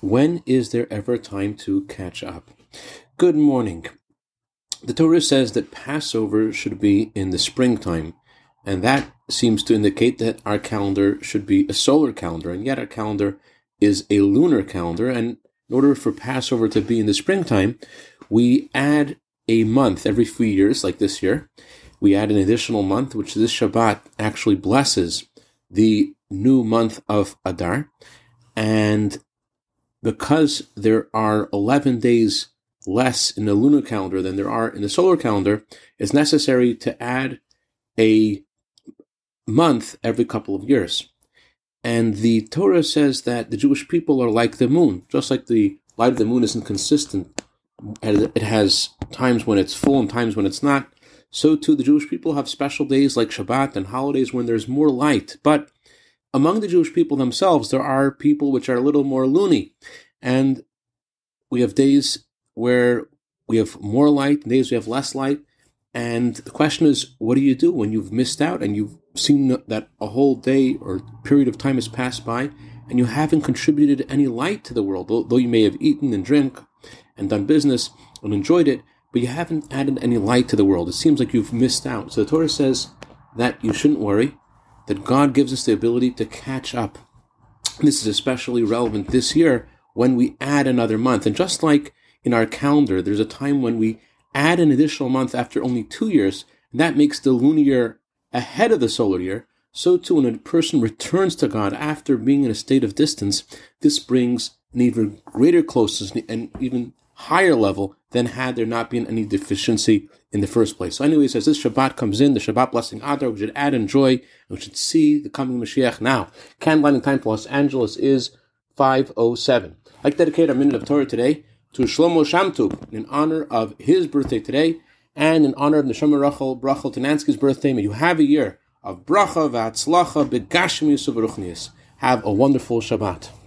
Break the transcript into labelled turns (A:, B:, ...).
A: when is there ever time to catch up? Good morning. The Torah says that Passover should be in the springtime, and that seems to indicate that our calendar should be a solar calendar, and yet our calendar is a lunar calendar. And in order for Passover to be in the springtime, we add a month every few years, like this year. We add an additional month, which this Shabbat actually blesses the new month of Adar. And because there are 11 days less in the lunar calendar than there are in the solar calendar, it's necessary to add a month every couple of years. And the Torah says that the Jewish people are like the moon, just like the light of the moon isn't consistent. It has times when it's full and times when it's not. So too, the Jewish people have special days like Shabbat and holidays when there's more light. But among the Jewish people themselves, there are people which are a little more loony. And we have days where we have more light, days we have less light. And the question is, what do you do when you've missed out and you've seen that a whole day or period of time has passed by and you haven't contributed any light to the world, though you may have eaten and drink and done business and enjoyed it, but you haven't added any light to the world. It seems like you've missed out. So the Torah says that you shouldn't worry, that God gives us the ability to catch up. This is especially relevant this year when we add another month. And just like in our calendar, there's a time when we add an additional month after only two years, and that makes the lunar year ahead of the solar year. So too, when a person returns to God after being in a state of distance, this brings an even greater closeness and even higher level than had there not been any deficiency in the first place. So, anyways, as this Shabbat comes in, the Shabbat blessing Adar, we should add and joy, and we should see the coming Mashiach now. Candlelighting time for Los Angeles is 507. I'd like to dedicate our minute of Torah today to Shlomo Shamtub in honor of his birthday today, and in honor of Neshama Rachel Brachel Tanansky's birthday. May you have a year of bracha v'atzlacha begashmius u'beruchnius. Have a wonderful Shabbat.